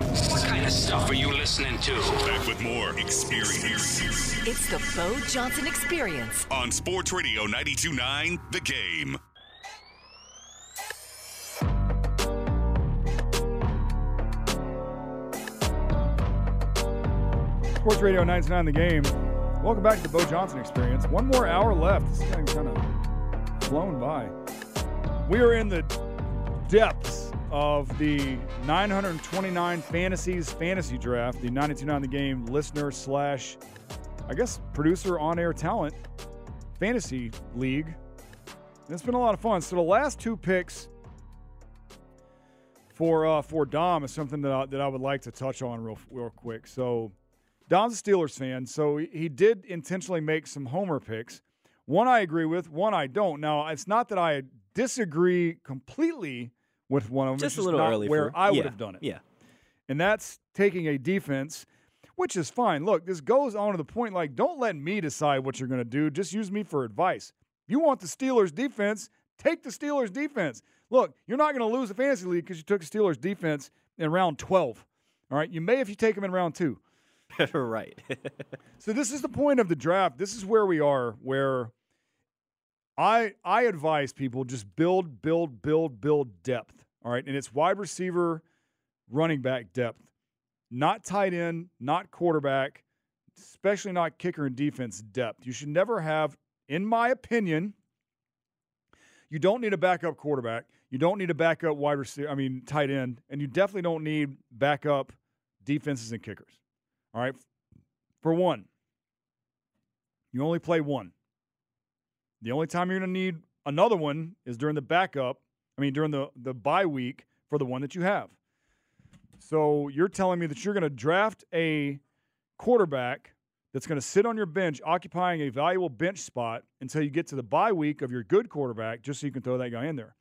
What kind of stuff are you listening to? Back with more experience It's the Beau Johnson Experience. on Sports Radio 929 The Game. Sports Radio 99 The Game. Welcome back to the Beau Johnson Experience. One more hour left. This is getting kind of flown by. We are in the depths of the 929 Fantasies Fantasy Draft, the 929 The Game listener slash, I guess, producer on air talent fantasy league. And it's been a lot of fun. So the last two picks for uh, for Dom is something that I, that I would like to touch on real real quick. So Dom's a Steelers fan, so he- he did intentionally make some homer picks. One I agree with, one I don't. Now it's not that I disagree completely with one of them. Just a little not early where for- I would yeah, have done it. Yeah. And that's taking a defense, which is fine. Look, this goes on to the point like, don't let me decide what you're going to do. Just use me for advice. If you want the Steelers defense, take the Steelers defense. Look, you're not going to lose the fantasy league because you took the Steelers defense in round 12. All right. You may if you take them in round two. right. So this is the point of the draft. This is where we are, where I I advise people just build, build, build, build depth. All right. And it's wide receiver, running back depth. Not tight end, not quarterback, especially not kicker and defense depth. You should never have, in my opinion, you don't need a backup quarterback. You don't need a backup wide receiver, I mean, tight end, and you definitely don't need backup defenses and kickers. All right. For one, you only play one. The only time you're going to need another one is during the backup, I mean, during the, the bye week for the one that you have. So you're telling me that you're going to draft a quarterback that's going to sit on your bench, occupying a valuable bench spot until you get to the bye week of your good quarterback, just so you can throw that guy in there.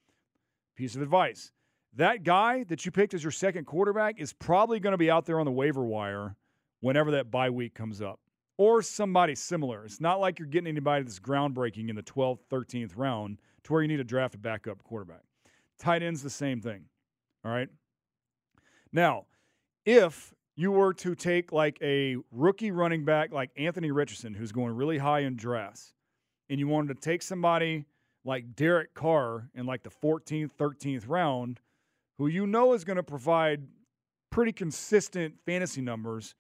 Piece of advice that guy that you picked as your second quarterback is probably going to be out there on the waiver wire whenever that bye week comes up or somebody similar. It's not like you're getting anybody that's groundbreaking in the 12th, 13th round to where you need to draft a backup quarterback. Tight end's the same thing. All right. Now, if you were to take like a rookie running back like Anthony Richardson, who's going really high in drafts, and you wanted to take somebody like Derek Carr in like the 14th, 13th round, who you know is going to provide pretty consistent fantasy numbers,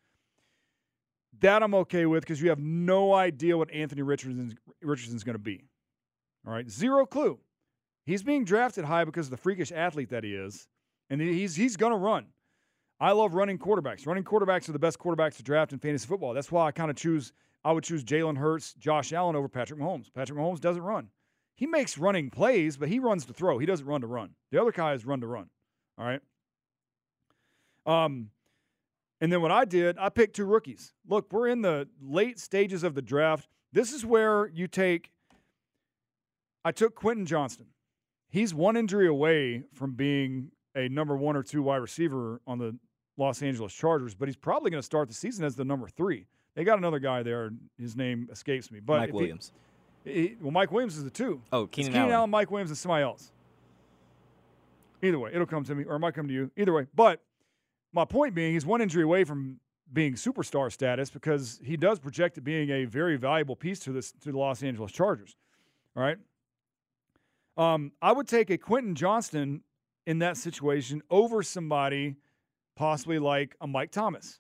that I'm okay with because you have no idea what Anthony Richardson's, Richardson's going to be. All right, zero clue. He's being drafted high because of the freakish athlete that he is, and he's he's going to run. I love running quarterbacks. Running quarterbacks are the best quarterbacks to draft in fantasy football. That's why I kind of choose. I would choose Jalen Hurts, Josh Allen over Patrick Mahomes. Patrick Mahomes doesn't run. He makes running plays, but he runs to throw. He doesn't run to run. The other guys run to run. All right. Um, and then what I did, I picked two rookies. Look, we're in the late stages of the draft. This is where you take. I took Quentin Johnston. He's one injury away from being a number one or two wide receiver on the Los Angeles Chargers, but he's probably going to start the season as the number three. They got another guy there. His name escapes me, but Mike if he- Williams. he- well, Mike Williams is the two. Oh, Keenan Keenan Allen. Allen, Mike Williams, and somebody else. Either way, it'll come to me, or it might come to you. Either way, but my point being, he's one injury away from being superstar status because he does project it being a very valuable piece to this to the Los Angeles Chargers. All right. Um, I would take a Quentin Johnston in that situation over somebody possibly like a Mike Thomas,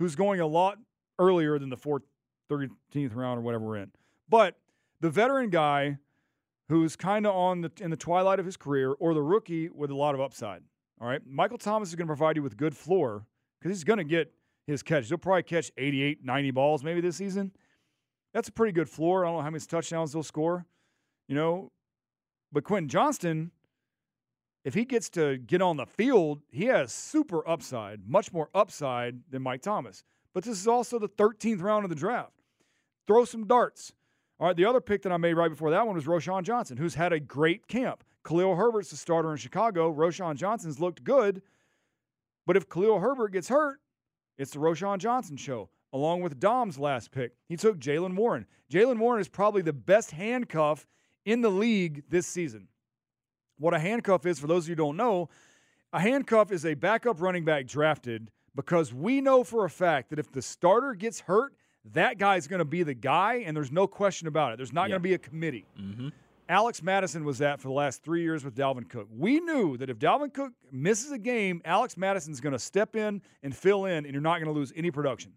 who's going a lot earlier than the fourth, 13th round or whatever we're in. But the veteran guy who's kind of on the in the twilight of his career, or the rookie with a lot of upside. All right, Michael Thomas is going to provide you with good floor because he's going to get his catch. He'll probably catch 88, 90 balls maybe this season. That's a pretty good floor. I don't know how many touchdowns they'll score, you know. But Quentin Johnston, if he gets to get on the field, he has super upside, much more upside than Mike Thomas. But this is also the 13th round of the draft. Throw some darts. All right, the other pick that I made right before that one was Roschon Johnson, who's had a great camp. Khalil Herbert's the starter in Chicago. Roschon Johnson's looked good. But if Khalil Herbert gets hurt, it's the Roschon Johnson show, along with Dom's last pick. He took Jaylen Warren. Jaylen Warren is probably the best handcuff in the league this season. What a handcuff is, for those of you who don't know, a handcuff is a backup running back drafted because we know for a fact that if the starter gets hurt, that guy's going to be the guy, and there's no question about it. There's not Yeah. going to be a committee. Mm-hmm. Alex Mattison was that for the last three years with Dalvin Cook. We knew that if Dalvin Cook misses a game, Alex Mattison's going to step in and fill in, and you're not going to lose any production.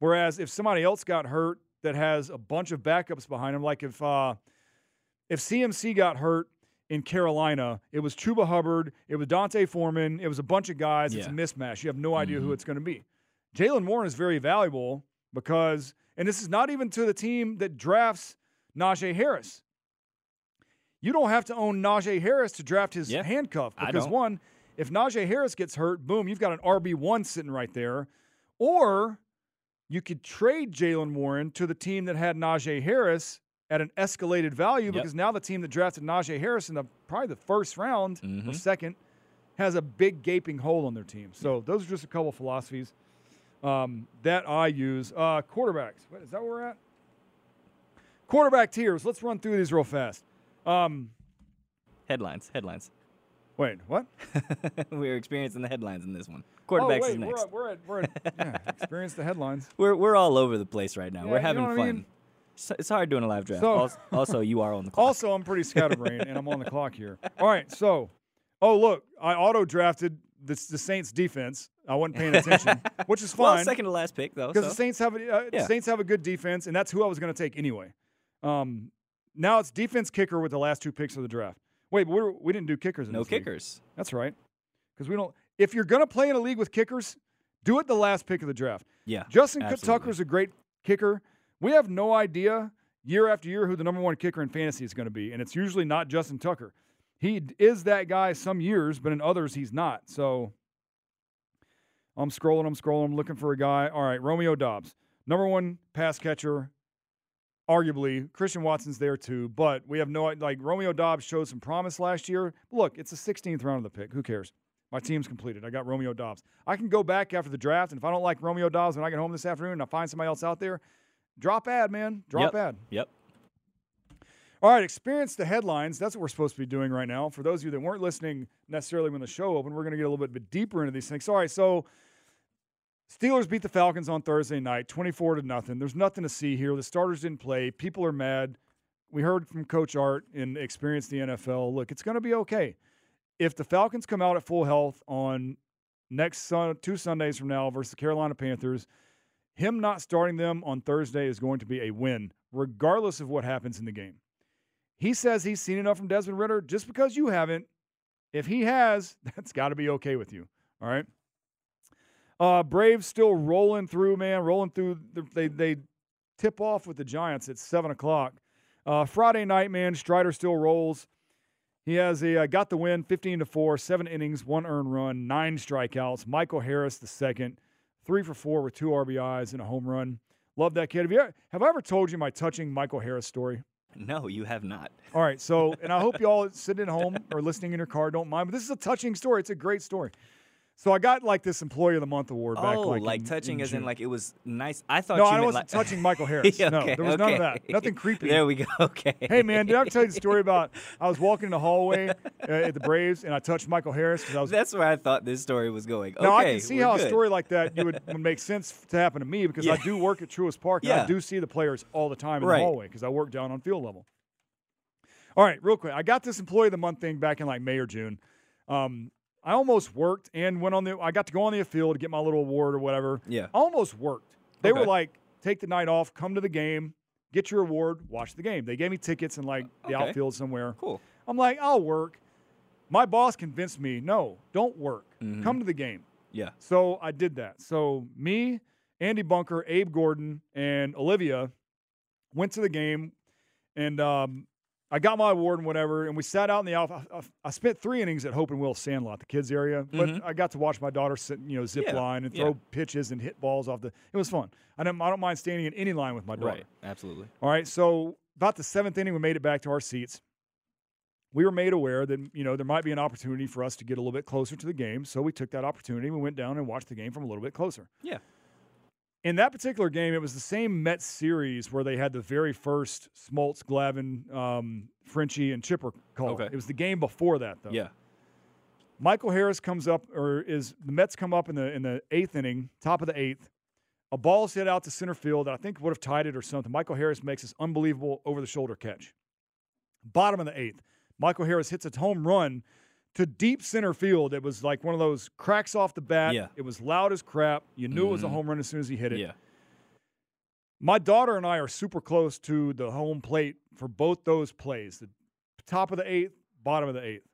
Whereas if somebody else got hurt that has a bunch of backups behind him, like if uh, if CMC got hurt in Carolina, it was Chuba Hubbard, it was D'Onta Foreman, it was a bunch of guys. It's a mismatch. You have no idea who mm-hmm. it's going to be. Jaylen Warren is very valuable because, and this is not even to the team that drafts Najee Harris. You don't have to own Najee Harris to draft his Yeah, handcuff because one, if Najee Harris gets hurt, boom, you've got an RB one sitting right there, or you could trade Jalen Warren to the team that had Najee Harris at an escalated value Yep. because now the team that drafted Najee Harris in the probably the first round or Mhm. second has a big gaping hole on their team. So those are just a couple philosophies um, that I use. Uh, quarterbacks. is that where we're at? Quarterback tiers. Let's run through these real fast. Um, Headlines. Headlines. wait, what? we're experiencing the headlines in this one. Oh, Quarterbacks wait, is next. We're at, we're at, we're at yeah, experience the headlines. We're we're all over the place right now. Yeah, we're you having know what I fun. mean? So- It's hard doing a live draft. So- also, also, you are on the clock. Also, I'm pretty scatterbrained, and I'm on the clock here. All right, so, oh look, I auto drafted the, the Saints defense. I wasn't paying attention, which is well, fine second to last pick though. because So. the Saints have a, uh, Yeah. Saints have a good defense, and that's who I was going to take anyway. Um, now it's defense kicker with the last two picks of the draft. Wait, but we, were, we didn't do kickers. In no this league. kickers. That's right, because we don't. If you're going to play in a league with kickers, do it the last pick of the draft. Yeah. Justin absolutely. Tucker's a great kicker. We have no idea year after year who the number one kicker in fantasy is going to be, and it's usually not Justin Tucker. He is that guy some years, but in others he's not. So I'm scrolling, I'm scrolling, I'm looking for a guy. All right, Romeo Doubs, number one pass catcher. Arguably, Christian Watson's there too, but we have no like Romeo Doubs showed some promise last year. Look, it's the 16th round of the pick. Who cares? My team's completed. I got Romeo Doubs. I can go back after the draft, and if I don't like Romeo Doubs when I get home this afternoon and I find somebody else out there, drop ad, man. Drop yep. ad. Yep. All right, experience the headlines. That's what we're supposed to be doing right now. For those of you that weren't listening necessarily when the show opened, we're going to get a little bit deeper into these things. All right, so Steelers beat the Falcons on Thursday night, 24 to nothing. There's nothing to see here. The starters didn't play. People are mad. We heard from Coach Art in Experience the NFL. Look, it's going to be okay. If the Falcons come out at full health on next sun, two Sundays from now versus the Carolina Panthers, him not starting them on Thursday is going to be a win, regardless of what happens in the game. He says he's seen enough from Desmond Ridder. Just because you haven't, if he has, that's got to be okay with you. All right. Uh, Braves still rolling through, man, rolling through. They they tip off with the Giants at seven o'clock. Uh, Friday night, man, Strider still rolls. He has a uh, got the win, fifteen to four, seven innings, one earned run, nine strikeouts. Michael Harris the second, three for four with two RBIs and a home run. Love that kid. Have you have I ever told you my touching Michael Harris story? No, you have not. All right, so and I hope you all sitting at home or listening in your car don't mind, but this is a touching story. It's a great story. So I got like this Employee of the Month award back. oh, like, like, in- touching in as in like it was nice. I thought No, I wasn't like, touching Michael Harris. Yeah, no, there was none of that. Nothing creepy. There we go. Okay. Hey man, did I ever tell you the story about I was walking in the hallway uh, at the Braves and I touched Michael Harris because I was. That's where I thought this story was going. now I can see how good. a story like that you would, would make sense to happen to me because I do work at Truist Park and I do see the players all the time in Right. the hallway because I work down on field level. All right, real quick, I got this Employee of the Month thing back in like May or June. Um, I almost worked and went on the. I got to go on the field to get my little award or whatever. Yeah. I almost worked. They were like, take the night off, come to the game, get your award, watch the game. They gave me tickets in like the Okay. outfield somewhere. Cool. I'm like, I'll work. My boss convinced me, no, don't work. Mm-hmm. Come to the game. Yeah. So I did that. So me, Andy Bunker, Abe Gordon, and Olivia went to the game, and um, I got my award and whatever. And we sat out in the. I, I spent three innings at Hope and Will Sandlot, the kids area, but I got to watch my daughter sit, you know, zip Mm-hmm. Yeah, line and yeah. throw pitches and hit balls off the. It was fun. I don't, I don't mind standing in any line with my daughter. Right. Absolutely. All right. So about the seventh inning, we made it back to our seats. We were made aware that you know there might be an opportunity for us to get a little bit closer to the game, so we took that opportunity. We went down and watched the game from a little bit closer. Yeah. In that particular game, it was the same Mets series where they had the very first Smoltz, Glavine, um, Frenchy, and Chipper call. Okay. It was the game before that, though. Yeah. Michael Harris comes up, or is the Mets come up in the in the eighth inning, top of the eighth. A ball's hit out to center field that I think would have tied it or something. Michael Harris makes this unbelievable over the shoulder catch. Bottom of the eighth, Michael Harris hits a home run to deep center field. It was like one of those cracks off the bat. Yeah. It was loud as crap. You knew it was a Mhm. home run as soon as he hit it. Yeah. My daughter and I are super close to the home plate for both those plays. The top of the eighth, bottom of the eighth.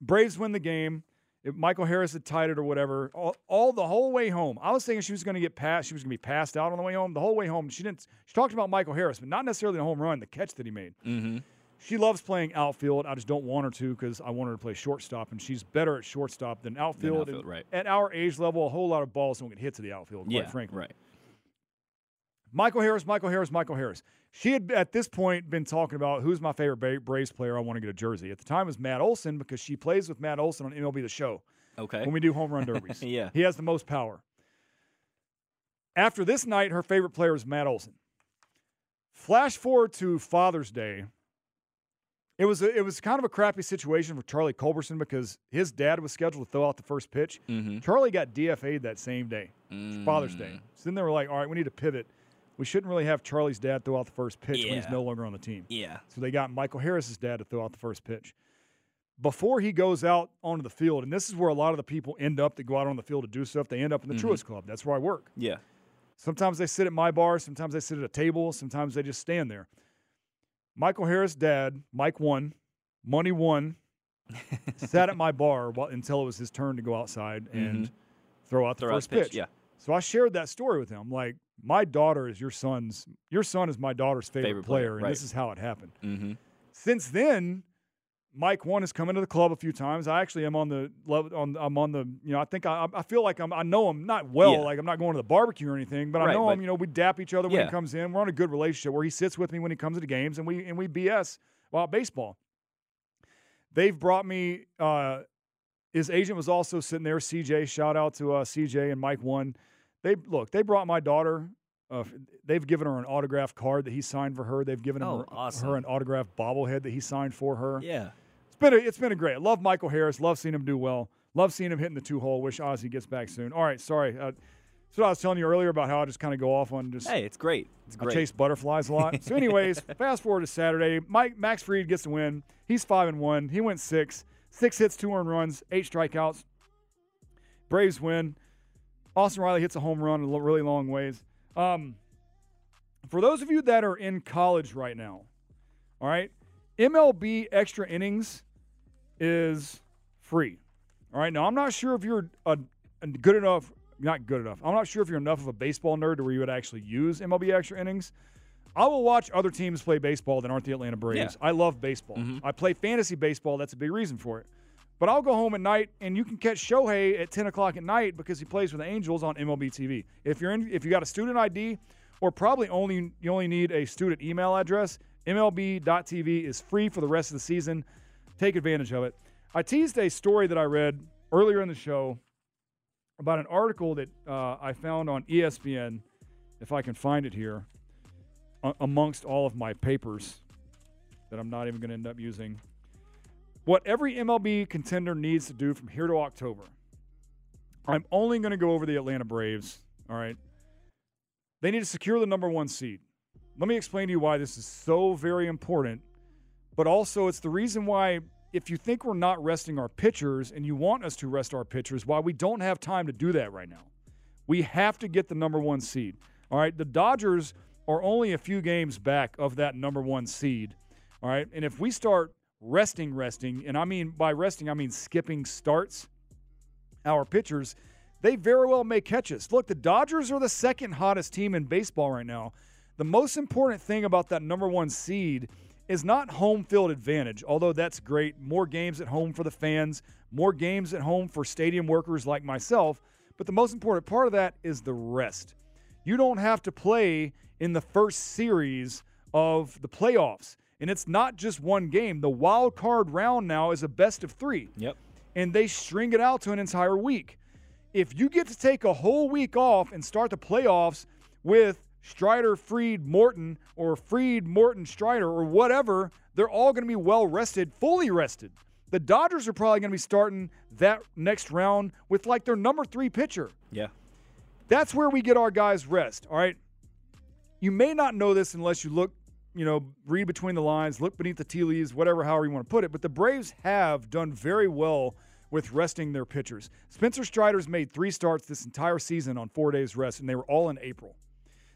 Braves win the game. If Michael Harris had tied it or whatever, all, all the whole way home. I was thinking she was going to get passed. She was going to be passed out on the way home. The whole way home, she didn't. She talked about Michael Harris, but not necessarily the home run, the catch that he made. Mm-hmm. She loves playing outfield. I just don't want her to because I want her to play shortstop, and she's better at shortstop than outfield. outfield, right. At our age level, a whole lot of balls don't get hit to the outfield. Quite Yeah. frankly, Right. Michael Harris, Michael Harris, Michael Harris. She had at this point been talking about who's my favorite Braves player I want to get a jersey. At the time it was Matt Olson because she plays with Matt Olson on MLB The Show Okay. when we do home run derbies. Yeah. He has the most power. After this night, her favorite player is Matt Olson. Flash forward to Father's Day. It was a, it was kind of a crappy situation for Charlie Culberson because his dad was scheduled to throw out the first pitch. Mm-hmm. Charlie got DFA'd that same day, Mm. Father's Day. So then they were like, all right, we need to pivot. We shouldn't really have Charlie's dad throw out the first pitch when he's no longer on the team. Yeah. So they got Michael Harris's dad to throw out the first pitch. Before he goes out onto the field, and this is where a lot of the people end up that go out on the field to do stuff, they end up in the Truist Club. That's where I work. Yeah. Sometimes they sit at my bar, sometimes they sit at a table, sometimes they just stand there. Michael Harris' dad, Mike one, money one, sat at my bar while, until it was his turn to go outside and throw out the Mm-hmm. Throw first the pitch, pitch. yeah. So I shared that story with him. Like, my daughter is your son's, your son is my daughter's favorite, Favorite player, player, and right. this is how it happened. Mm-hmm. Since then, Mike one has come into the club a few times. I actually am on the level on I'm on the you know I think I I feel like I'm I know him not well Yeah. like I'm not going to the barbecue or anything, but I know but- him. You know we dap each other when Yeah. he comes in. We're on a good relationship where he sits with me when he comes to the games and we and we BS about baseball. They've brought me. Uh, his agent was also sitting there. CJ, shout out to uh, CJ and Mike one. They look. They brought my daughter. Uh, they've given her an autograph card that he signed for her. They've given Oh, her, awesome. her an autographed bobblehead that he signed for her. Yeah. It's been a, it's been a great. Love Michael Harris. Love seeing him do well. Love seeing him hitting the two hole. Wish Ozzy gets back soon. All right, sorry. Uh, that's what I was telling you earlier about how I just kind of go off on just Hey, it's great. It's I great. chase butterflies a lot. so, anyways, fast forward to Saturday. Mike Max Fried gets the win. He's five and one. He went six, six hits, two earned runs, eight strikeouts. Braves win. Austin Riley hits a home run a really long ways. Um, for those of you that are in college right now, all right, MLB extra innings is free. All right, now I'm not sure if you're a, a good enough, not good enough. I'm not sure if you're enough of a baseball nerd to where you would actually use MLB extra innings. I will watch other teams play baseball that aren't the Atlanta Braves. I love baseball. Mm-hmm. I play fantasy baseball. That's a big reason for it. But I'll go home at night and you can catch Shohei at 10 o'clock at night because he plays with the Angels on MLB TV. If you're in, if you got a student ID, or probably only you only need a student email address, MLB.TV is free for the rest of the season. Take advantage of it. I teased a story that I read earlier in the show about an article that uh, I found on ESPN, if I can find it here, amongst all of my papers that I'm not even going to end up using. What every MLB contender needs to do from here to October. I'm only going to go over the Atlanta Braves. All right. They need to secure the number one seed. Let me explain to you why this is so very important, but also it's the reason why if you think we're not resting our pitchers and you want us to rest our pitchers, why we don't have time to do that right now. We have to get the number one seed. All right. The Dodgers are only a few games back of that number one seed. All right. And if we start resting, resting, and I mean by resting, I mean skipping starts, our pitchers, they very well may catch us. Look, the Dodgers are the second hottest team in baseball right now. The most important thing about that number one seed is not home field advantage, although that's great. More games at home for the fans, more games at home for stadium workers like myself. But the most important part of that is the rest. You don't have to play in the first series of the playoffs. And it's not just one game. The wild card round now is a best of three. Yep. And they string it out to an entire week. If you get to take a whole week off and start the playoffs with Strider, Fried, Morton, or Fried, Morton, Strider, or whatever, they're all going to be well rested, fully rested. The Dodgers are probably going to be starting that next round with like their number three pitcher. Yeah. That's where we get our guys rest. All right. You may not know this unless you look, you know, read between the lines, look beneath the tea leaves, whatever, however you want to put it. But the Braves have done very well with resting their pitchers. Spencer Strider's made three starts this entire season on four days rest, and they were all in April.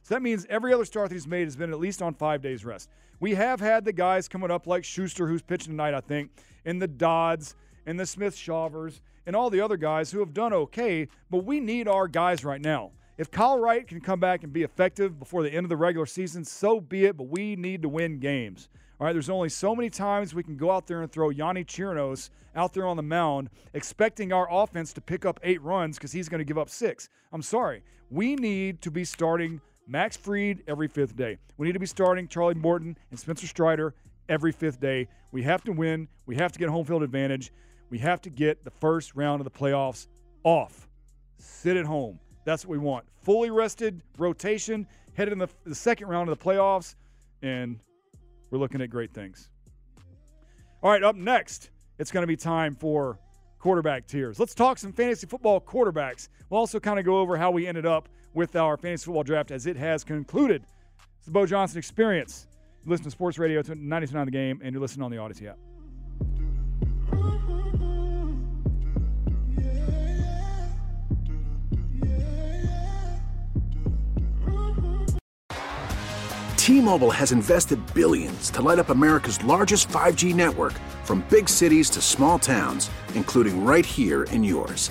So that means every other start that he's made has been at least on five days rest. We have had the guys coming up like Shuster, who's pitching tonight, I think, and the Dodds and the Smith-Shawvers and all the other guys who have done okay, but we need our guys right now. If Kyle Wright can come back and be effective before the end of the regular season, so be it, but we need to win games. All right, there's only so many times we can go out there and throw Yonny Chirinos out there on the mound, expecting our offense to pick up eight runs because he's going to give up six. I'm sorry. We need to be starting Max Fried every fifth day. We need to be starting Charlie Morton and Spencer Strider every fifth day. We have to win. We have to get home field advantage. We have to get the first round of the playoffs off. Sit at home. That's what we want. Fully rested, rotation, headed in the, the second round of the playoffs, and we're looking at great things. All right, up next, it's going to be time for quarterback tiers. Let's talk some fantasy football quarterbacks. We'll also kind of go over how we ended up with our fantasy football draft as it has concluded. It's the Beau Johnson Experience. Listen to Sports Radio 99 The Game, and you're listening on the Audacy app. T-Mobile has invested billions to light up America's largest 5G network from big cities to small towns, including right here in yours.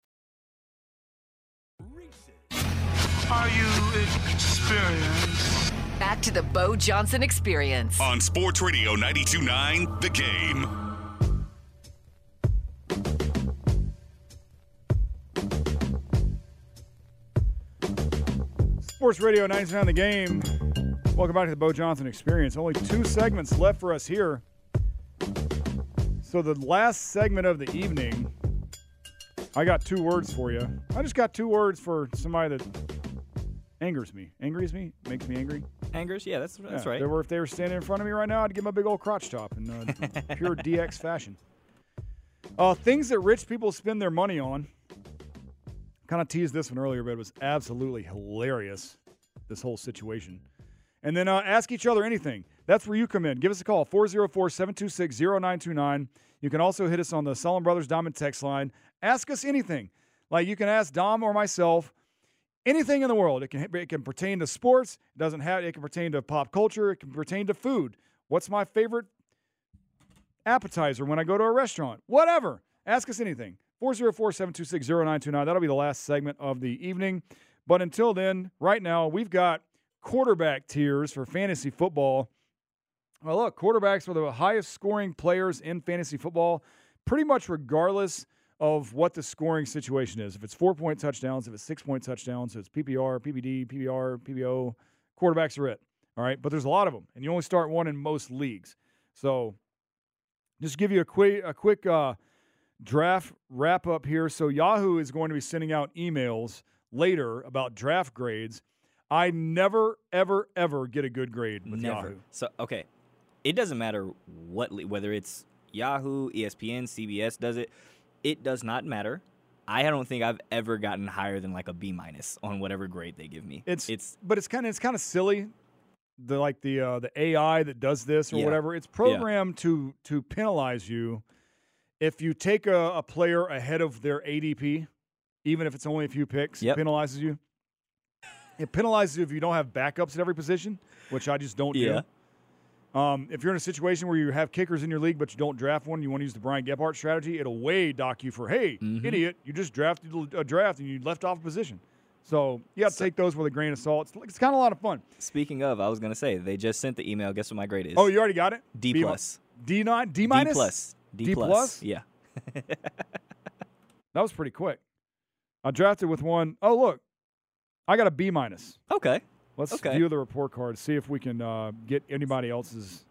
Experienced? Back to the Beau Johnson Experience. On Sports Radio 929 The Game. Sports Radio 99 The Game. Welcome back to the Beau Johnson Experience. Only two segments left for us here. So, the last segment of the evening, I got two words for you. I just got two words for somebody that angers me. Angers me? Makes me angry? Angers? Yeah, that's that's Yeah, right. They were, if they were standing in front of me right now, I'd give them a big old crotch top in uh, pure DX fashion. Uh, things that rich people spend their money on. Kind of teased this one earlier, but it was absolutely hilarious, this whole situation. And then uh, ask each other anything. That's where you come in. Give us a call, 404 726 0929. You can also hit us on the Sullen Brothers Diamond text line. Ask us anything. Like you can ask Dom or myself anything in the world. It can it can pertain to sports. It doesn't have. It can pertain to pop culture. It can pertain to food. What's my favorite appetizer when I go to a restaurant? Whatever. Ask us anything. 404-726-0929. That'll be the last segment of the evening. But until then, right now we've got quarterback tiers for fantasy football. Well, look, quarterbacks are the highest scoring players in fantasy football, pretty much regardless of what the scoring situation is. If it's four point touchdowns, if it's six point touchdowns, if it's PPR, PBD, PBR, PBO, quarterbacks are it. All right. But there's a lot of them, and you only start one in most leagues. So just give you a quick, a quick uh, draft wrap up here. So Yahoo is going to be sending out emails later about draft grades. I never, ever, ever get a good grade with Never. Yahoo. So okay, it doesn't matter what whether it's Yahoo, ESPN, CBS does it. It does not matter. I don't think I've ever gotten higher than like a B minus on whatever grade they give me. It's it's but it's kind of it's kind of silly. The like the uh, the AI that does this or Yeah. whatever. It's programmed to to penalize you if you take a, a player ahead of their ADP, even if it's only a few picks. Yep. It penalizes you. It penalizes you if you don't have backups at every position, which I just don't Yeah. do. Um, if you're in a situation where you have kickers in your league, but you don't draft one, you want to use the Brian Gephardt strategy, it'll way dock you for, hey, Mm-hmm. idiot, you just drafted a draft and you left off a position. So you have to take those with a grain of salt. It's, it's kind of a lot of fun. Speaking of, I was gonna say they just sent the email. Guess what my grade is? Oh, you already got it? D plus. D nine, D minus. D plus. D, D plus. plus? Yeah. That was pretty quick. I drafted with one. Oh, look, I got a B minus. Okay. Let's Okay. view the report card. See if we can uh, get anybody else's.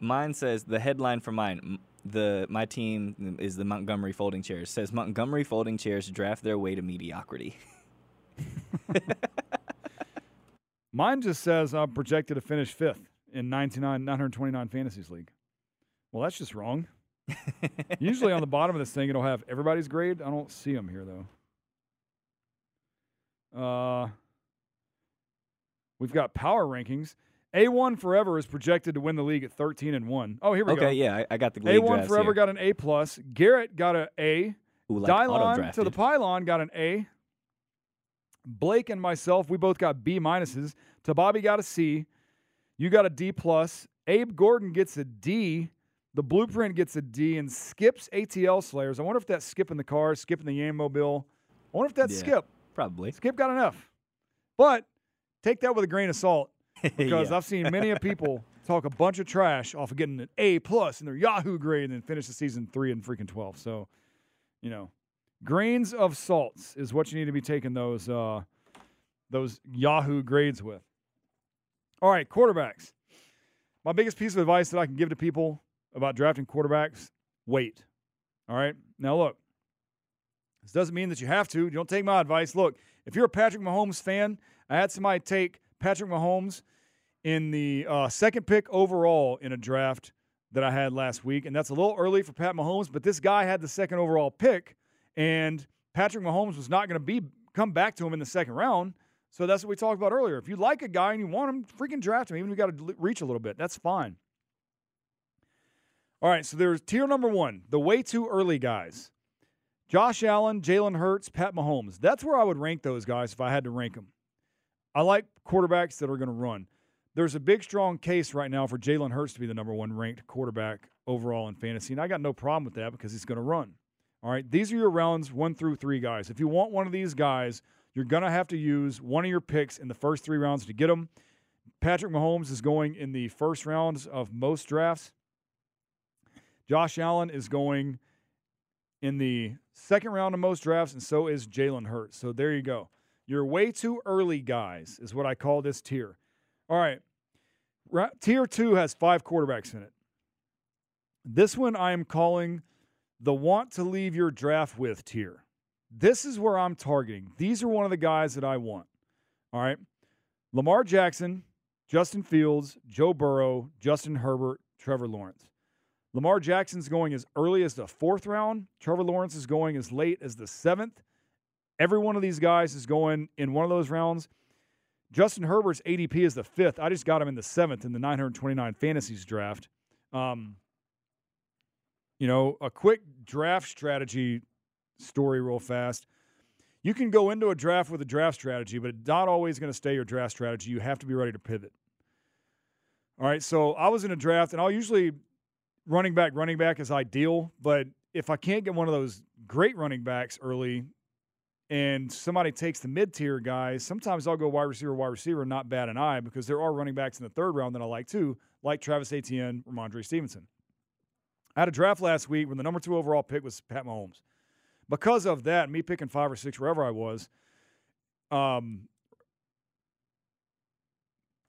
Mine says the headline for mine. The my team is the Montgomery Folding Chairs. Says Montgomery Folding Chairs draft their way to mediocrity. Mine just says I'm projected to finish fifth in 99, 929 fantasies league. Well, that's just wrong. Usually on the bottom of this thing, it'll have everybody's grade. I don't see them here though. Uh, we've got power rankings. A1 Forever is projected to win the league at 13 and one. Oh, here we go. Okay, yeah, I, I got the league A1 drafts Forever here. got an A plus. Garrett got an A. Ooh, like Dylon to the pylon got an A. Blake and myself, we both got B minuses. To Bobby got a C. You got a D plus. Abe Gordon gets a D. The blueprint gets a D and skips ATL Slayers. I wonder if that's skipping the car, skipping the Yammobile. I wonder if that's Yeah. Skip. Probably. Skip got enough. But take that with a grain of salt because Yeah. I've seen many of people talk a bunch of trash off of getting an A plus in their Yahoo grade and then finish the season three and freaking twelve. So, you know, grains of salts is what you need to be taking those uh, those Yahoo grades with. All right, quarterbacks. My biggest piece of advice that I can give to people about drafting quarterbacks: wait. All right. Now look, this doesn't mean that you have to. You don't take my advice. Look, if you're a Patrick Mahomes fan, I had somebody take Patrick Mahomes in the uh, second pick overall in a draft that I had last week, and that's a little early for Pat Mahomes. But this guy had the second overall pick, and Patrick Mahomes was not going to be come back to him in the second round. So that's what we talked about earlier. If you like a guy and you want him, freaking draft him. Even if you got to reach a little bit, that's fine. All right, so there's tier number one, the way too early guys. Josh Allen, Jalen Hurts, Pat Mahomes. That's where I would rank those guys if I had to rank them. I like quarterbacks that are going to run. There's a big, strong case right now for Jalen Hurts to be the number one ranked quarterback overall in fantasy, and I got no problem with that because he's going to run. All right, these are your rounds one through three guys. If you want one of these guys, you're going to have to use one of your picks in the first three rounds to get them. Patrick Mahomes is going in the first rounds of most drafts. Josh Allen is going in the second round of most drafts, and so is Jalen Hurts. So there you go. You're way too early, guys, is what I call this tier. All right. Tier two has five quarterbacks in it. This one I am calling the want to leave your draft with tier. This is where I'm targeting. These are one of the guys that I want. All right. Lamar Jackson, Justin Fields, Joe Burrow, Justin Herbert, Trevor Lawrence. Lamar Jackson's going as early as the fourth round. Trevor Lawrence is going as late as the seventh. Every one of these guys is going in one of those rounds. Justin Herbert's ADP is the fifth. I just got him in the seventh in the 929 fantasies draft. Um, you know, a quick draft strategy story, real fast. You can go into a draft with a draft strategy, but it's not always going to stay your draft strategy. You have to be ready to pivot. All right, so I was in a draft, and I'll usually running back, running back is ideal, but if I can't get one of those great running backs early, and somebody takes the mid tier guys, sometimes I'll go wide receiver, wide receiver, not bad an eye because there are running backs in the third round that I like too, like Travis Etienne, Rhamondre Stevenson. I had a draft last week when the number two overall pick was Pat Mahomes. Because of that, me picking five or six wherever I was, um,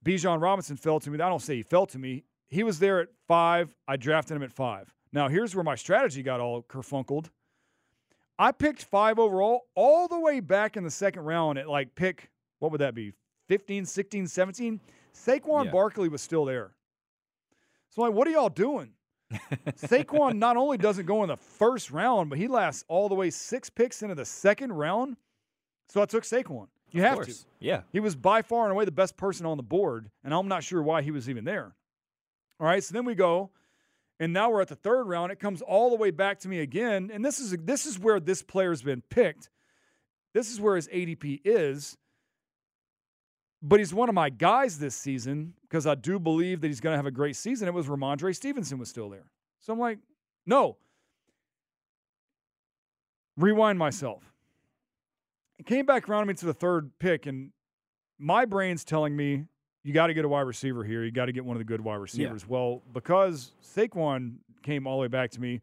Bijan Robinson fell to me. I don't say he fell to me. He was there at five. I drafted him at five. Now, here's where my strategy got all kerfunkled. I picked five overall all the way back in the second round at like pick, what would that be? 15, 16, 17? Saquon Yeah. Barkley was still there. So, like, what are y'all doing? Saquon not only doesn't go in the first round, but he lasts all the way six picks into the second round. So I took Saquon. You Of have to. Yeah. He was by far and away the best person on the board, and I'm not sure why he was even there. All right, so then we go, and now we're at the third round. It comes all the way back to me again, and this is this is where this player's been picked. This is where his ADP is. But he's one of my guys this season because I do believe that he's going to have a great season. It was Rhamondre Stevenson was still there. So I'm like, no. Rewind myself. Came back around me to the third pick, and my brain's telling me you got to get a wide receiver here. You got to get one of the good wide receivers. Well, because Saquon came all the way back to me,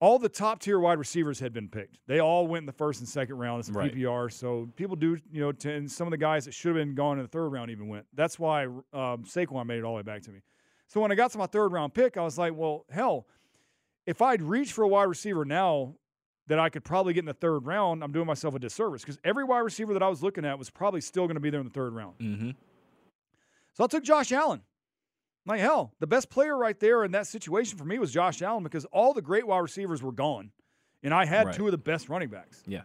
all the top tier wide receivers had been picked. They all went in the first and second round as Right. PPR. So people do, you know, t- and some of the guys that should have been gone in the third round even went. That's why um, Saquon made it all the way back to me. So when I got to my third round pick, I was like, well, hell, if I'd reached for a wide receiver now that I could probably get in the third round, I'm doing myself a disservice because every wide receiver that I was looking at was probably still going to be there in the third round. Mm-hmm. So I took Josh Allen. Like, hell, the best player right there in that situation for me was Josh Allen because all the great wide receivers were gone. And I had Right. two of the best running backs Yeah.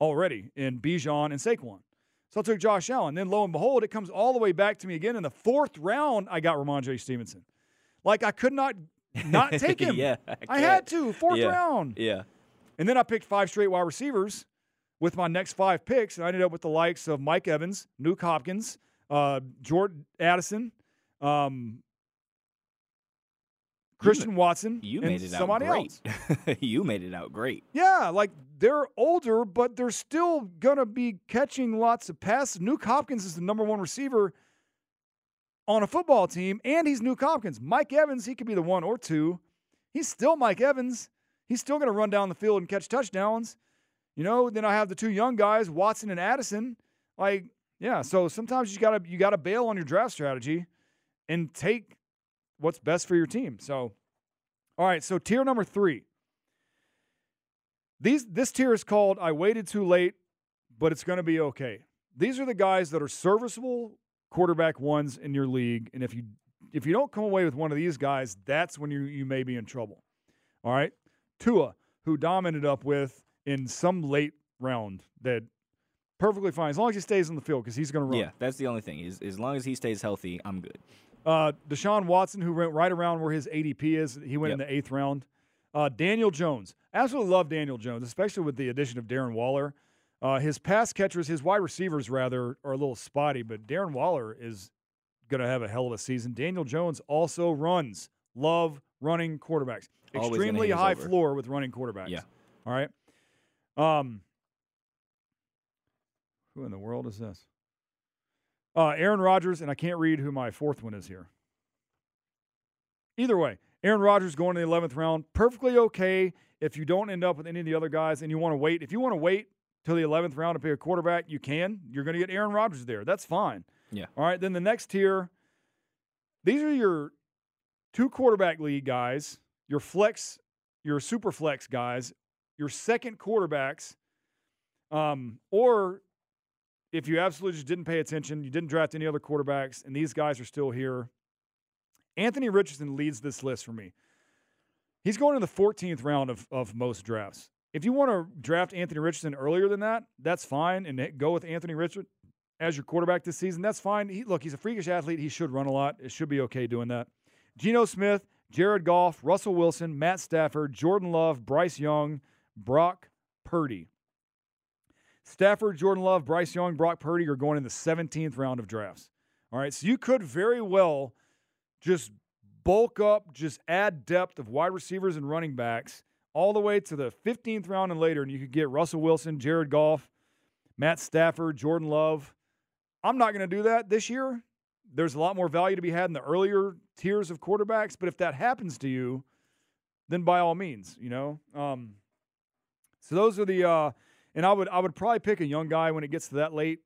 already in Bijan and Saquon. So I took Josh Allen. Then lo and behold, it comes all the way back to me again. In the fourth round, I got Ramon J. Stevenson. Like I could not not take him. yeah. I had to. Fourth Yeah. round. Yeah. And then I picked five straight wide receivers with my next five picks, and I ended up with the likes of Mike Evans, Nuk Hopkins, uh, Jordan Addison, um, Christian Watson, You and made it out great. else. you made it out great. Yeah, like they're older, but they're still gonna be catching lots of passes. Nuk Hopkins is the number one receiver on a football team, and he's Nuk Hopkins. Mike Evans, he could be the one or two. He's still Mike Evans. He's still gonna run down the field and catch touchdowns. You know, then I have the two young guys, Watson and Addison. Like, yeah, so sometimes you gotta you gotta bail on your draft strategy and take what's best for your team. So all right, so tier number three. These this tier is called I waited too late, but it's to be okay. These are the guys that are serviceable quarterback ones in your league, and if you if you don't come away with one of these guys, that's when you you may be in trouble. All right, Tua, who Dom ended up with in some late round, that perfectly fine as long as he stays on the field because he's going to run. Yeah, that's the only thing. Is as long as he stays healthy, I'm good. Uh, Deshaun Watson, who went right around where his ADP is, he went in the eighth round. Uh, Daniel Jones, absolutely love Daniel Jones, especially with the addition of Darren Waller. Uh, his pass catchers, his wide receivers rather, are a little spotty, but Darren Waller is going to have a hell of a season. Daniel Jones also runs. Love running quarterbacks. Always Extremely high over. floor with running quarterbacks. Yeah. All right. Um. Who in the world is this? Uh, Aaron Rodgers, and I can't read who my fourth one is here. Either way, Aaron Rodgers going in the 11th round, perfectly okay if you don't end up with any of the other guys and you want to wait. If you want to wait till the 11th round to pick a quarterback, you can. You're going to get Aaron Rodgers there. That's fine. Yeah. All right. Then the next tier, these are your two quarterback league guys, your flex, your super flex guys, your second quarterbacks, um, or if you absolutely just didn't pay attention, you didn't draft any other quarterbacks, and these guys are still here. Anthony Richardson leads this list for me. He's going in the 14th round of, of most drafts. If you want to draft Anthony Richardson earlier than that, that's fine, and go with Anthony Richardson as your quarterback this season. That's fine. He, look, he's a freakish athlete. He should run a lot. It should be okay doing that. Geno Smith, Jared Goff, Russell Wilson, Matt Stafford, Jordan Love, Bryce Young, Brock Purdy. Stafford, Jordan Love, Bryce Young, Brock Purdy are going in the 17th round of drafts. All right, so you could very well just bulk up, just add depth of wide receivers and running backs all the way to the 15th round and later, and you could get Russell Wilson, Jared Goff, Matt Stafford, Jordan Love. I'm not going to do that this year. There's a lot more value to be had in the earlier tiers of quarterbacks, but if that happens to you, then by all means, you know. Um, so those are the, uh, and I would I would probably pick a young guy when it gets to that late,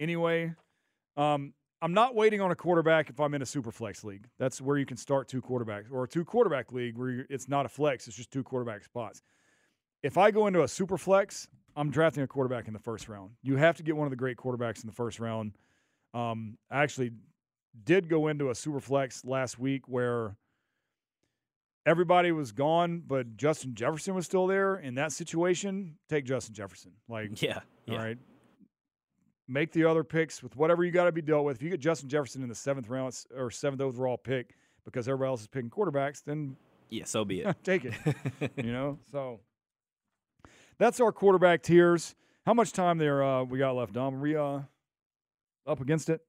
anyway. Um, I'm not waiting on a quarterback if I'm in a super flex league. That's where you can start two quarterbacks, or a two quarterback league where it's not a flex; it's just two quarterback spots. If I go into a super flex, I'm drafting a quarterback in the first round. You have to get one of the great quarterbacks in the first round. Um, I actually did go into a super flex last week where everybody was gone, but Justin Jefferson was still there. In that situation, take Justin Jefferson. Like, Yeah. yeah. all right. Make the other picks with whatever you got to be dealt with. If you get Justin Jefferson in the seventh round or seventh overall pick because everybody else is picking quarterbacks, then Yeah, so be it. take it. you know, so that's our quarterback tiers. How much time there uh, we got left, Dom? Are we uh, up against it?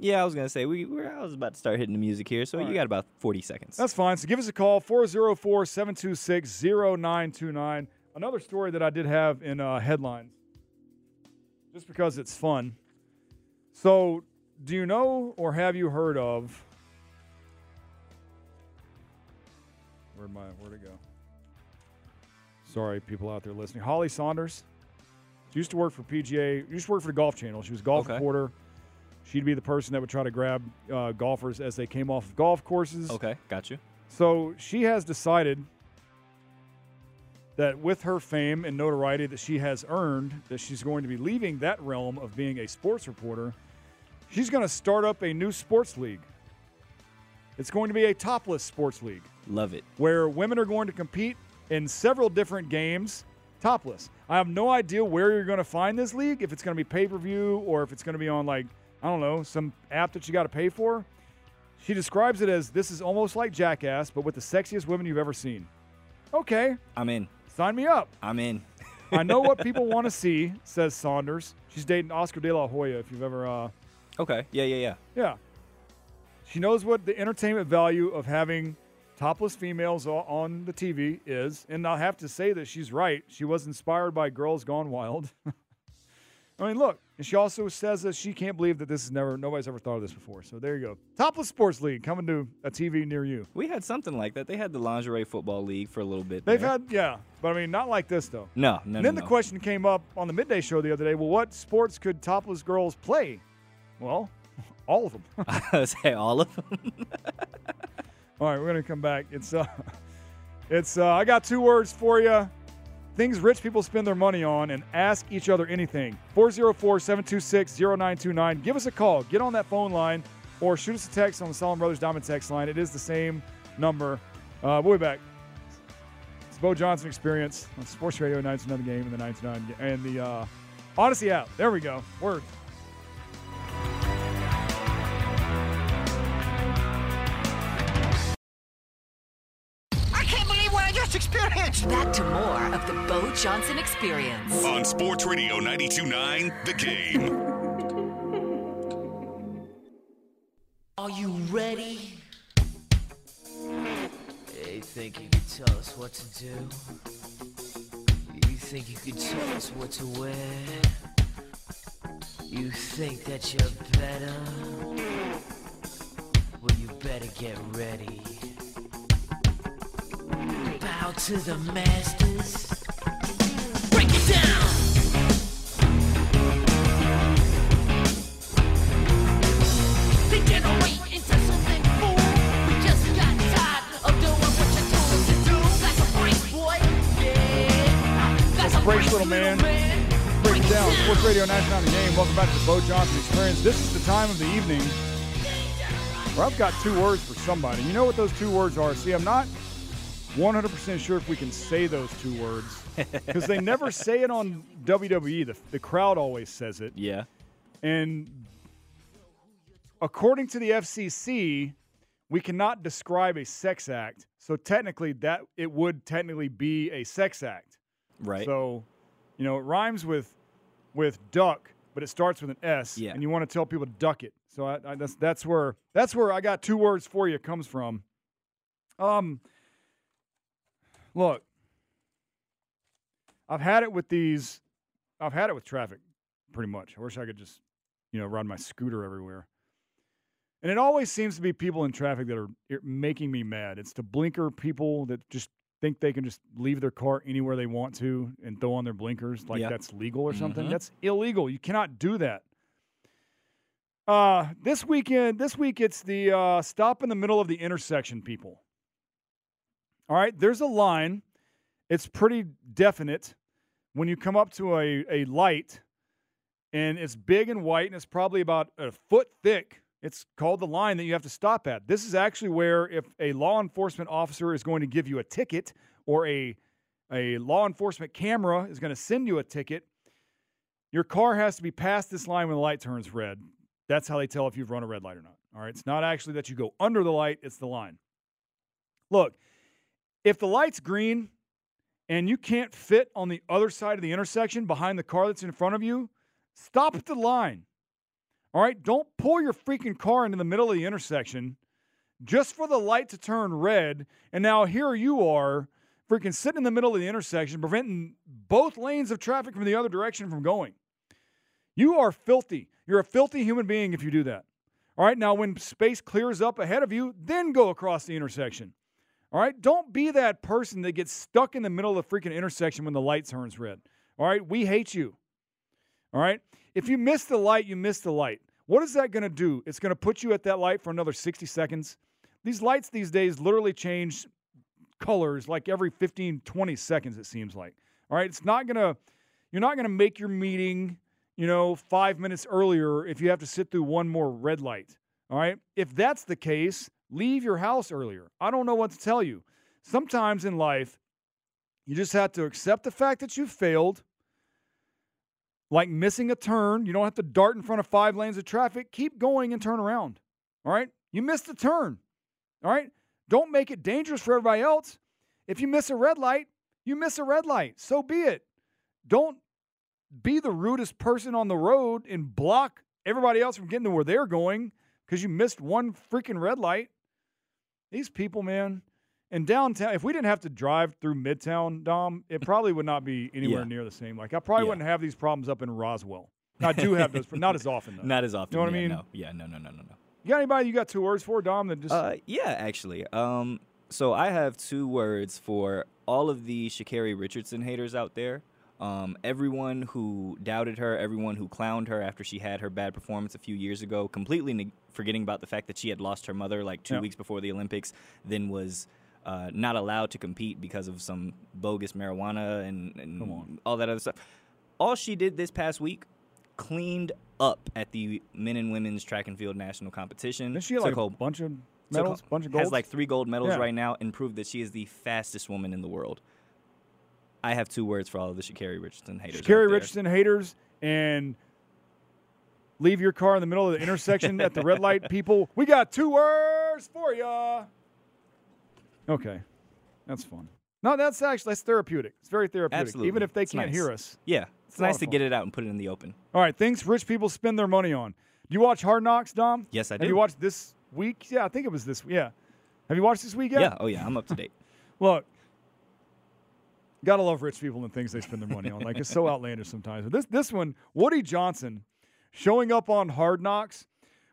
Yeah, I was gonna say we. We're, I was about to start hitting the music here, so All you right. got about forty seconds. That's fine. So give us a call, 404 726 0929. Another story that I did have in uh, headlines, just because it's fun. So, do you know or have you heard of? Where'd my where'd it go? Sorry, people out there listening. Holly Sonders. She used to work for PGA. Used to work for the Golf Channel. She was a golf Okay. reporter. She'd be the person that would try to grab uh, golfers as they came off of golf courses. okay, got you. So she has decided that with her fame and notoriety that she has earned, that she's going to be leaving that realm of being a sports reporter. She's going to start up a new sports league. It's going to be a topless sports league Love it. where women are going to compete in several different games topless. I have no idea where you're going to find this league, if it's going to be pay per view or if it's going to be on, like, I don't know, some app that you got to pay for. She describes it as this is almost like Jackass, but with the sexiest women you've ever seen. Okay, I'm in. sign me up. I'm in. I know what people want to see, says Sonders. She's dating Oscar De La Hoya, if you've ever, uh, Okay. Yeah, yeah, yeah. yeah. She knows what the entertainment value of having topless females on the TV is. And I have to say that she's right. She was inspired by Girls Gone Wild. I mean, look, and she also says that she can't believe that this is never, nobody's ever thought of this before. So there you go. Topless Sports League coming to a TV near you. We had something like that. They had the lingerie football league for a little bit. They've there. had, yeah, but I mean, not like this, though. no, no, And no, then the no. question came up on the midday show the other day well, what sports could topless girls play? Well, all of them. I say all of them. All right, we're gonna come back. It's uh, it's uh, I got two words for you. Things rich people spend their money on and ask each other anything. 404-726-0929. Give us a call. Get on that phone line or shoot us a text on the Solomon Brothers Diamond text line. It is the same number. Uh, we'll be back. It's Beau Johnson Experience on Sports Radio 99 Game and the 99 and the uh, Audacy app. There we go. Word. I can't believe what I just experienced. Back to more of the Beau Johnson Experience. On Sports Radio 929 The Game. Are you ready? You think you can tell us what to do? You think you can tell us what to wear? You think that you're better? Well, you better get ready. Bow to the masters. Time of the evening where I've got two words for somebody. You know what those two words are? See, I'm not 100% sure if we can say those two words because they never say it on WWE. The, the crowd always says it. Yeah. And according to the FCC, we cannot describe a sex act. So technically, that it would technically be a sex act. Right. So, you know, it rhymes with with duck, but it starts with an S. Yeah. And you want to tell people to duck it. So I, I, that's that's where that's where I got two words for you comes from. Um. Look, I've had it with these. I've had it with traffic, pretty much. I wish I could just, you know, ride my scooter everywhere. And it always seems to be people in traffic that are making me mad. It's the blinker people that just think they can just leave their car anywhere they want to and throw on their blinkers like Yep. that's legal or something. Mhm. That's illegal. You cannot do that. Uh, this weekend, this week it's the uh, stop in the middle of the intersection people. All right, there's a line. It's pretty definite when you come up to a, a light and it's big and white and it's probably about a foot thick. It's called the line that you have to stop at. This is actually where if a law enforcement officer is going to give you a ticket or a a law enforcement camera is going to send you a ticket, your car has to be past this line when the light turns red. That's how they tell if you've run a red light or not. All right, it's not actually that you go under the light, it's the line. Look, if the light's green and you can't fit on the other side of the intersection behind the car that's in front of you, stop at the line. All right, don't pull your freaking car into the middle of the intersection just for the light to turn red. And now here you are, freaking sitting in the middle of the intersection, preventing both lanes of traffic from the other direction from going. You are filthy. You're a filthy human being if you do that. All right, now when space clears up ahead of you, then go across the intersection. All right, don't be that person that gets stuck in the middle of the freaking intersection when the light turns red. All right, we hate you. All right, if you miss the light, you miss the light. What is that going to do? It's going to put you at that light for another 60 seconds. These lights these days literally change colors like every 15, 20 seconds, it seems like. All right, it's not going to, you're not going to make your meeting, you know, five minutes earlier if you have to sit through one more red light. All right, if that's the case, leave your house earlier. I don't know what to tell you. Sometimes in life, you just have to accept the fact that you failed like missing a turn. You don't have to dart in front of five lanes of traffic. Keep going and turn around. All right? You missed a turn. All right? Don't make it dangerous for everybody else. If you miss a red light, you miss a red light. So be it. Don't be the rudest person on the road and block everybody else from getting to where they're going because you missed one freaking red light. These people, man. In downtown, if we didn't have to drive through Midtown, Dom, it probably would not be anywhere Yeah. near the same. Like I probably Yeah. wouldn't have these problems up in Roswell. I do have those, but not as often though. Not as often. You know what I mean? No. Yeah, no, no, no, no, no. You got anybody you got two words for, Dom? That just Uh, yeah, actually. Um, so I have two words for all of the Sha'Carri Richardson haters out there. Um, everyone who doubted her, everyone who clowned her after she had her bad performance a few years ago, completely neg- forgetting about the fact that she had lost her mother like two weeks before the Olympics, then was uh, not allowed to compete because of some bogus marijuana and, and all that other stuff. All she did this past week cleaned up at the men and women's track and field national competition. Didn't she like a bunch of medals, bunch of gold? Has like three gold medals Yeah. right now and proved that she is the fastest woman in the world. I have two words for all of the Sha'Carri Richardson haters. there. Richardson haters and leave your car in the middle of the intersection at the red light. People, we got two words for ya. Okay, that's fun. No, that's actually that's therapeutic. It's very therapeutic, Absolutely. even if they It's can't nice. hear us. Yeah, it's, lot nice to get it out and put it in the open. All right, things rich people spend their money on. Do you watch Hard Knocks, Dom? Yes, I Have do. you watched this week? Yeah, I think it was this. Yeah. Have you watched this week yet? Yeah. Oh yeah, I'm up to date. Look, gotta love rich people and things they spend their money on. Like it's so outlandish sometimes. But this this one, Woody Johnson, showing up on Hard Knocks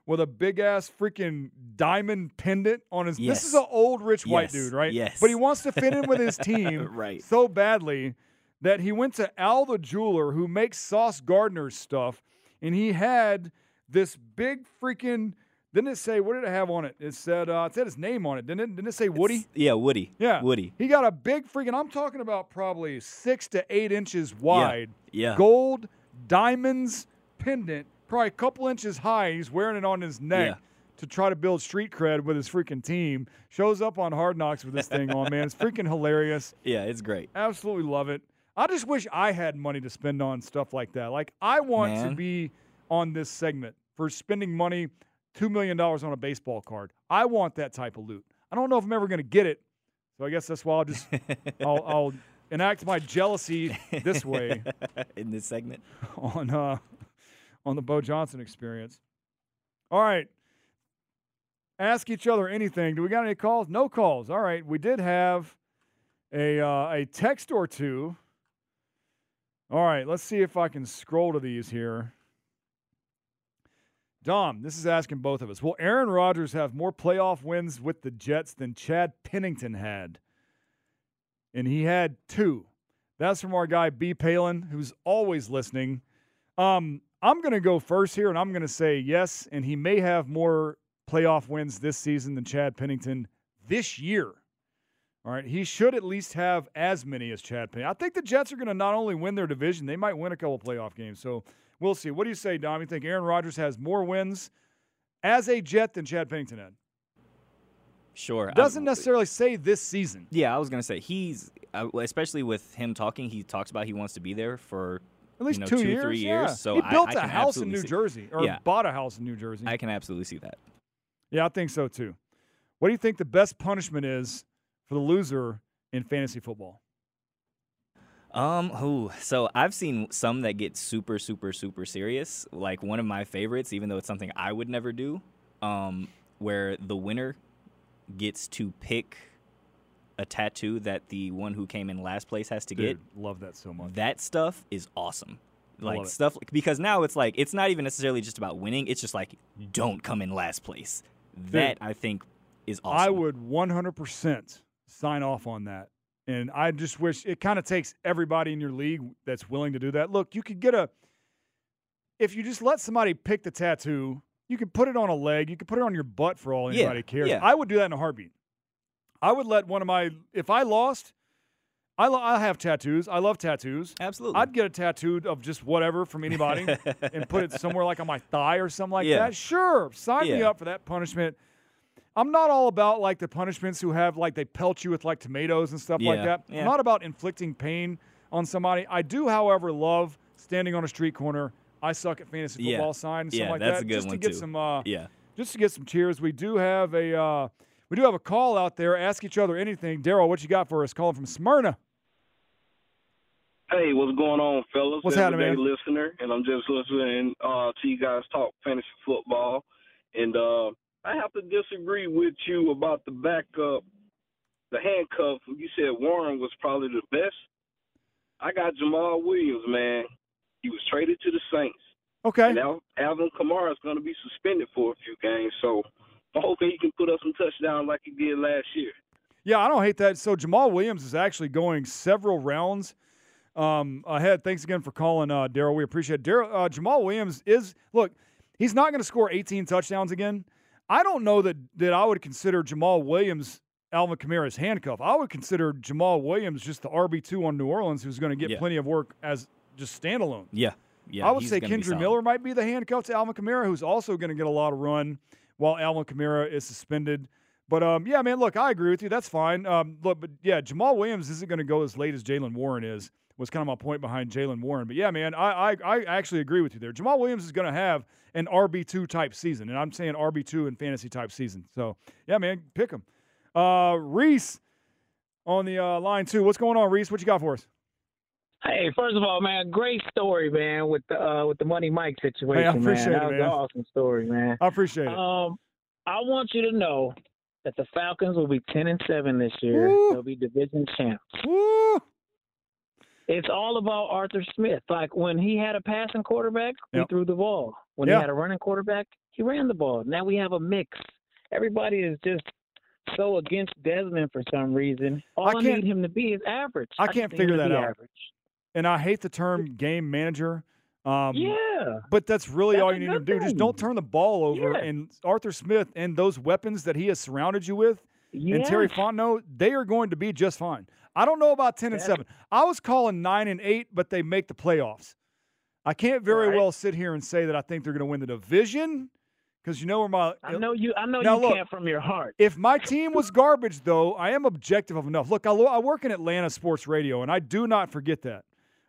with a big ass freaking diamond pendant on his. This is an old rich white Yes, dude, right? yes. But he wants to fit in with his team Right. so badly that he went to Al the jeweler who makes Sauce Gardner's stuff, and he had this big freaking. Didn't it say what did it have on it? It said uh, it said his name on it. Didn't it? Didn't it say Woody? Yeah, Woody. Yeah, Woody. He got a big freaking. I'm talking about probably six to eight inches wide. yeah. Gold diamonds pendant, probably a couple inches high. He's wearing it on his neck Yeah. to try to build street cred with his freaking team. Shows up on Hard Knocks with this thing on. Man, it's freaking hilarious. Yeah, it's great. Absolutely love it. I just wish I had money to spend on stuff like that. Like I want to be on this segment for spending money, two million dollars on a baseball card. I want that type of loot. I don't know if I'm ever going to get it, so I guess that's why I'll just I'll, I'll enact my jealousy this way in this segment. on uh, on the Beau Johnson experience. All right. Ask each other anything. Do we got any calls? No calls. All right. We did have a uh, a text or two All right, let's see if I can scroll to these here. Dom, this is asking both of us. Will Aaron Rodgers have more playoff wins with the Jets than Chad Pennington had? And he had two. That's from our guy B. Palin, who's always listening. Um, I'm going to go first here, and I'm going to say yes. And he may have more playoff wins this season than Chad Pennington this year. All right, he should at least have as many as Chad Pennington. I think the Jets are going to not only win their division, they might win a couple playoff games. So we'll see. What do you say, Dom? You think Aaron Rodgers has more wins as a Jet than Chad Pennington had? Sure. Doesn't necessarily say this season. Yeah, I was gonna say he's, uh, especially with him talking, he talks about he wants to be there for At least you know, two, two years. three yeah. years. So he I- built I a house in New see- Jersey, or Yeah. bought a house in New Jersey. I can absolutely see that. Yeah, I think so too. What do you think the best punishment is for the loser in fantasy football? Um, who? So I've seen some that get super, super, super serious. Like one of my favorites, even though it's something I would never do, um, where the winner gets to pick a tattoo that the one who came in last place has to Dude, get. love that so much. That stuff is awesome. Like stuff because now it's like it's not even necessarily just about winning. It's just like don't come in last place. That I think is awesome. I would 100% sign off on that. And I just wish it kind of takes everybody in your league that's willing to do that. Look, you could get a, if you just let somebody pick the tattoo, you could put it on a leg, you could put it on your butt for all Yeah, anybody cares. yeah. I would do that in a heartbeat. I would let one of my, if I lost, I, lo- I have tattoos. I love tattoos. Absolutely. I'd get a tattooed of just whatever from anybody and put it somewhere like on my thigh or something like Yeah. that. Sure, sign me up for that punishment. I'm not all about like the punishments who have like they pelt you with like tomatoes and stuff like that. yeah. I'm not about inflicting pain on somebody. I do, however, love standing on a street corner. I suck at fantasy football sign and stuff Yeah, like that's that. a good just one, to get too. some uh, Yeah. just to get some cheers. We do have a uh, we do have a call out there. Ask each other anything. Daryl, what you got for us? Calling from Smyrna. Hey, what's going on, fellas? What's happening, man? listener, and I'm just listening uh, to you guys talk fantasy football. And uh, I have to disagree with you about the backup, the handcuff. You said Warren was probably the best. I got Jamaal Williams, man. He was traded to the Saints. Okay. And Al- Alvin Kamara is going to be suspended for a few games, so I'm hoping he can put up some touchdowns like he did last year. Yeah, I don't hate that. So Jamaal Williams is actually going several rounds um, ahead. Thanks again for calling, uh, Daryl. We appreciate it. Daryl. Uh, Jamaal Williams is look. He's not going to score 18 touchdowns again. I don't know that that I would consider Jamaal Williams Alvin Kamara's handcuff. I would consider Jamaal Williams just the RB two on New Orleans, who's going to get Yeah. plenty of work as just standalone. Yeah. Yeah. I would say gonna Kendre. Miller might be the handcuff to Alvin Kamara, who's also going to get a lot of run while Alvin Kamara is suspended. But um, yeah, man, look, I agree with you. That's fine. Um, look, but yeah, Jamaal Williams isn't going to go as late as Jaylen Warren is. Was kind of my point behind Jaylen Warren. But yeah, man, I, I I actually agree with you there. Jamaal Williams is going to have an RB two type season, and I'm saying RB two and fantasy type season. So yeah, man, pick him. Uh, Reese on the uh, line two. What's going on, Reese? What you got for us? Hey, first of all, man, great story, man, with the uh, with the Money Mike situation, Hey, I appreciate man. That it, was man. an awesome story, man. I appreciate it. Um, I want you to know that the Falcons will be ten and seven this year. Woo. They'll be division champs. Woo! It's all about Arthur Smith. Like when he had a passing quarterback, Yep. he threw the ball. When Yeah. he had a running quarterback, he ran the ball. Now we have a mix. Everybody is just so against Desmond for some reason. All I, can't- need him to be is average. I can't him figure that out. Average. And I hate the term game manager. Um, Yeah. But that's really That's all you need to do. Just don't turn the ball over. Yeah. And Arthur Smith and those weapons that he has surrounded you with, and Terry. Fontenot, they are going to be just fine. I don't know about ten and seven. I was calling nine and eight, but they make the playoffs. I can't very Right. well sit here and say that I think they're going to win the division because you know where my I know you. I know Now you look, can't from your heart. if my team was garbage, though, I am objective enough. Look, I, lo- I work in Atlanta sports radio, and I do not forget that.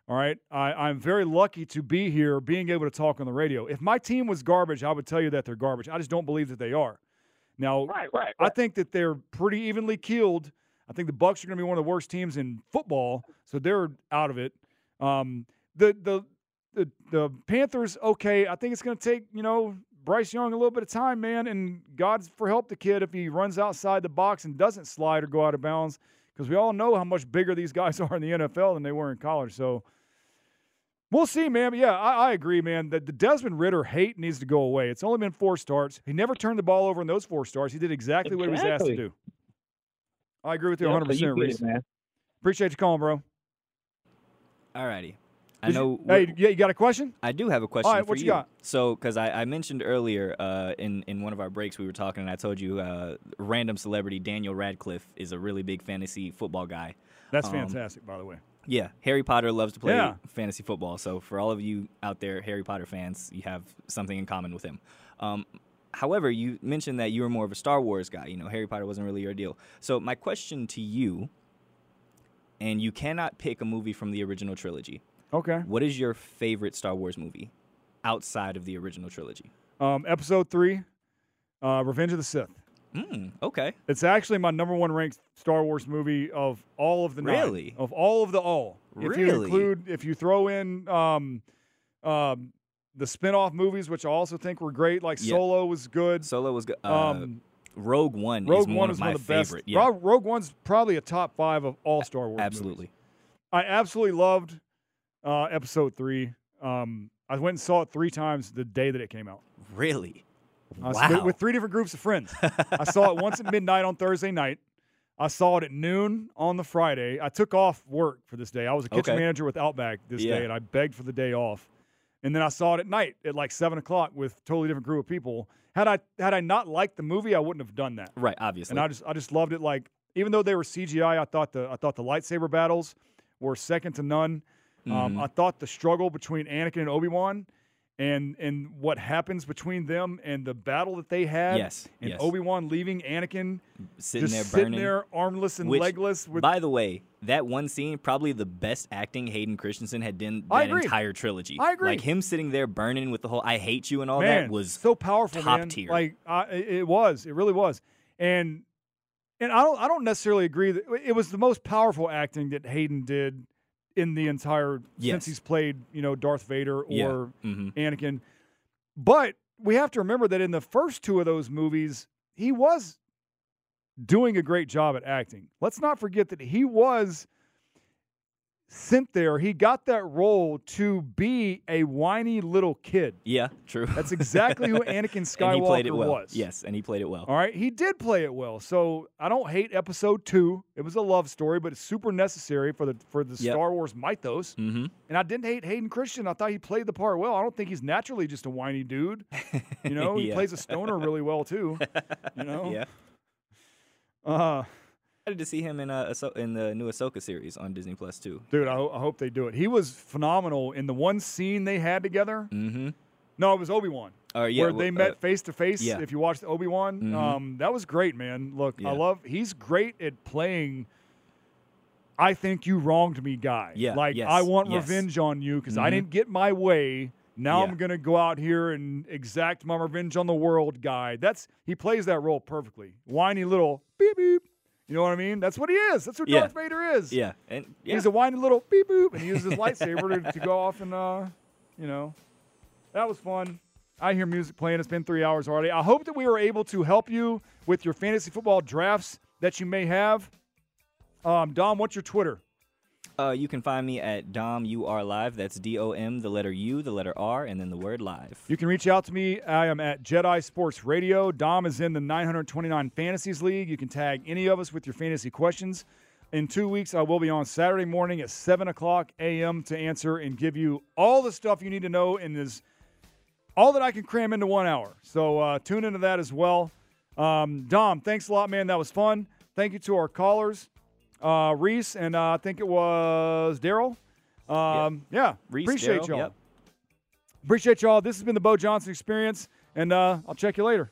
All right, I, I'm very lucky to be here, being able to talk on the radio. If my team was garbage, I would tell you that they're garbage. I just don't believe that they are. Now, Right, right, I think that they're pretty evenly keeled. I think the Bucks are going to be one of the worst teams in football, so they're out of it. Um, the the the the Panthers, okay. I think it's going to take you know Bryce Young a little bit of time, man, and God's for help the kid if he runs outside the box and doesn't slide or go out of bounds, because we all know how much bigger these guys are in the NFL than they were in college. So, We'll see, man. But yeah, I, I agree, man. The, the Desmond Ridder hate needs to go away. It's only been four starts. He never turned the ball over in those four starts. He did exactly, what he was asked to do. I agree with you Yeah, 100, so you percent Reese. it, man. Appreciate you calling, bro. Alrighty. I Did you- know. hey, yeah, you got a question? I do have a question All right, for what you got? So, because I, I mentioned earlier uh, in in one of our breaks, we were talking, and I told you uh, random celebrity Daniel Radcliffe is a really big fantasy football guy. That's Um, fantastic, by the way. Yeah, Harry Potter loves to play Yeah. fantasy football. So for all of you out there, Harry Potter fans, you have something in common with him. Um, however, you mentioned that you were more of a Star Wars guy. You know, Harry Potter wasn't really your deal. So my question to you, and you cannot pick a movie from the original trilogy. Okay. What is your favorite Star Wars movie outside of the original trilogy? Um, episode three, uh, Revenge of the Sith. Mm, okay. It's actually my number one ranked Star Wars movie of all of the nine. Really? of all of the all. If you Really? include, if you throw in um, um, the spin-off movies, which I also think were great, like Yeah. Solo was good. Solo was good. Uh, Um, Rogue One Rogue is one One of is my one of the best. favorite. Yeah, Rogue, Rogue One's probably a top five of all Star Wars. movies. absolutely. I absolutely loved uh, Episode Three. Um, I went and saw it three times the day that it came out. Really? I s- Wow. with, three different groups of friends. I saw it once at midnight on Thursday night. I saw it at noon on the Friday. I took off work for this day. I was a kitchen Okay. manager with Outback this Yeah. day, and I begged for the day off. And then I saw it at night at like seven o'clock with a totally different group of people. Had I had I not liked the movie, I wouldn't have done that. Right, obviously. And I just I just loved it. Like even though they were CGI, I thought the I thought the lightsaber battles were second to none. Um, Mhm. I thought the struggle between Anakin and Obi Wan, and and what happens between them and the battle that they had. Yes, And yes. Obi Wan leaving Anakin Sitting just there sitting burning. there armless and Which, legless. With by the way, that one scene probably the best acting Hayden Christensen had done that entire trilogy. I agree. Like him sitting there burning with the whole "I hate you" and all man that was so powerful, top man. tier. Like it it was, it really was, and and I don't I don't necessarily agree that it was the most powerful acting that Hayden did in the entire Yes. since he's played you know Darth Vader Yeah. or Mhm. Anakin. But we have to remember that in the first two of those movies, he was doing a great job at acting. Let's not forget that he was sent there. He got that role to be a whiny little kid. yeah, true. That's exactly who Anakin Skywalker and he played it well. was. Yes, and he played it well. All right, he did play it well. So I don't hate Episode Two. It was a love story, but it's super necessary for the for the Yep. Star Wars mythos. Mm-hmm. And I didn't hate Hayden Christian. I thought he played the part well. I don't think he's naturally just a whiny dude. You know, he plays a stoner really well too. You know, Yeah. uh, Excited to see him in uh, Ahso- in the new Ahsoka series on Disney Plus too. dude, I, ho- I hope they do it. He was phenomenal in the one scene they had together. Mm-hmm. No, it was Obi Wan. Oh yeah, where well, they uh, met face to face. yeah. If you watched Obi Wan, Mhm. um, that was great, man. Look, I love. He's great at playing. I think you wronged me, guy. Yeah, like yes, I want yes. revenge on you because I Mhm. didn't get my way. Now Yeah. I'm gonna go out here and exact my revenge on the world, guy. That's he plays that role perfectly. Whiny little beep beep. You know what I mean? That's what he is. That's who Yeah. Darth Vader is. Yeah, and yeah. He's a whiny little beep boop, and he uses his lightsaber to, to go off and, uh, you know, that was fun. I hear music playing. It's been three hours already. I hope that we were able to help you with your fantasy football drafts that you may have. Um, Dom, what's your Twitter? Uh, you can find me at Dom U R Live. That's D O M, the letter U, the letter R, and then the word live. You can reach out to me. I am at Jedi Sports Radio. Dom is in the 929 Fantasies League. You can tag any of us with your fantasy questions. In two weeks, I will be on Saturday morning at 7 o'clock a.m. to answer and give you all the stuff you need to know in this, all that I can cram into one hour. So uh, tune into that as well. Um, Dom, thanks a lot, man. That was fun. Thank you to our callers, uh, Reese, and uh, I think it was Daryl. Um, Yeah, Reese, appreciate Daryl, y'all. yep. Appreciate y'all. This has been the Beau Johnson Experience, and uh, I'll check you later.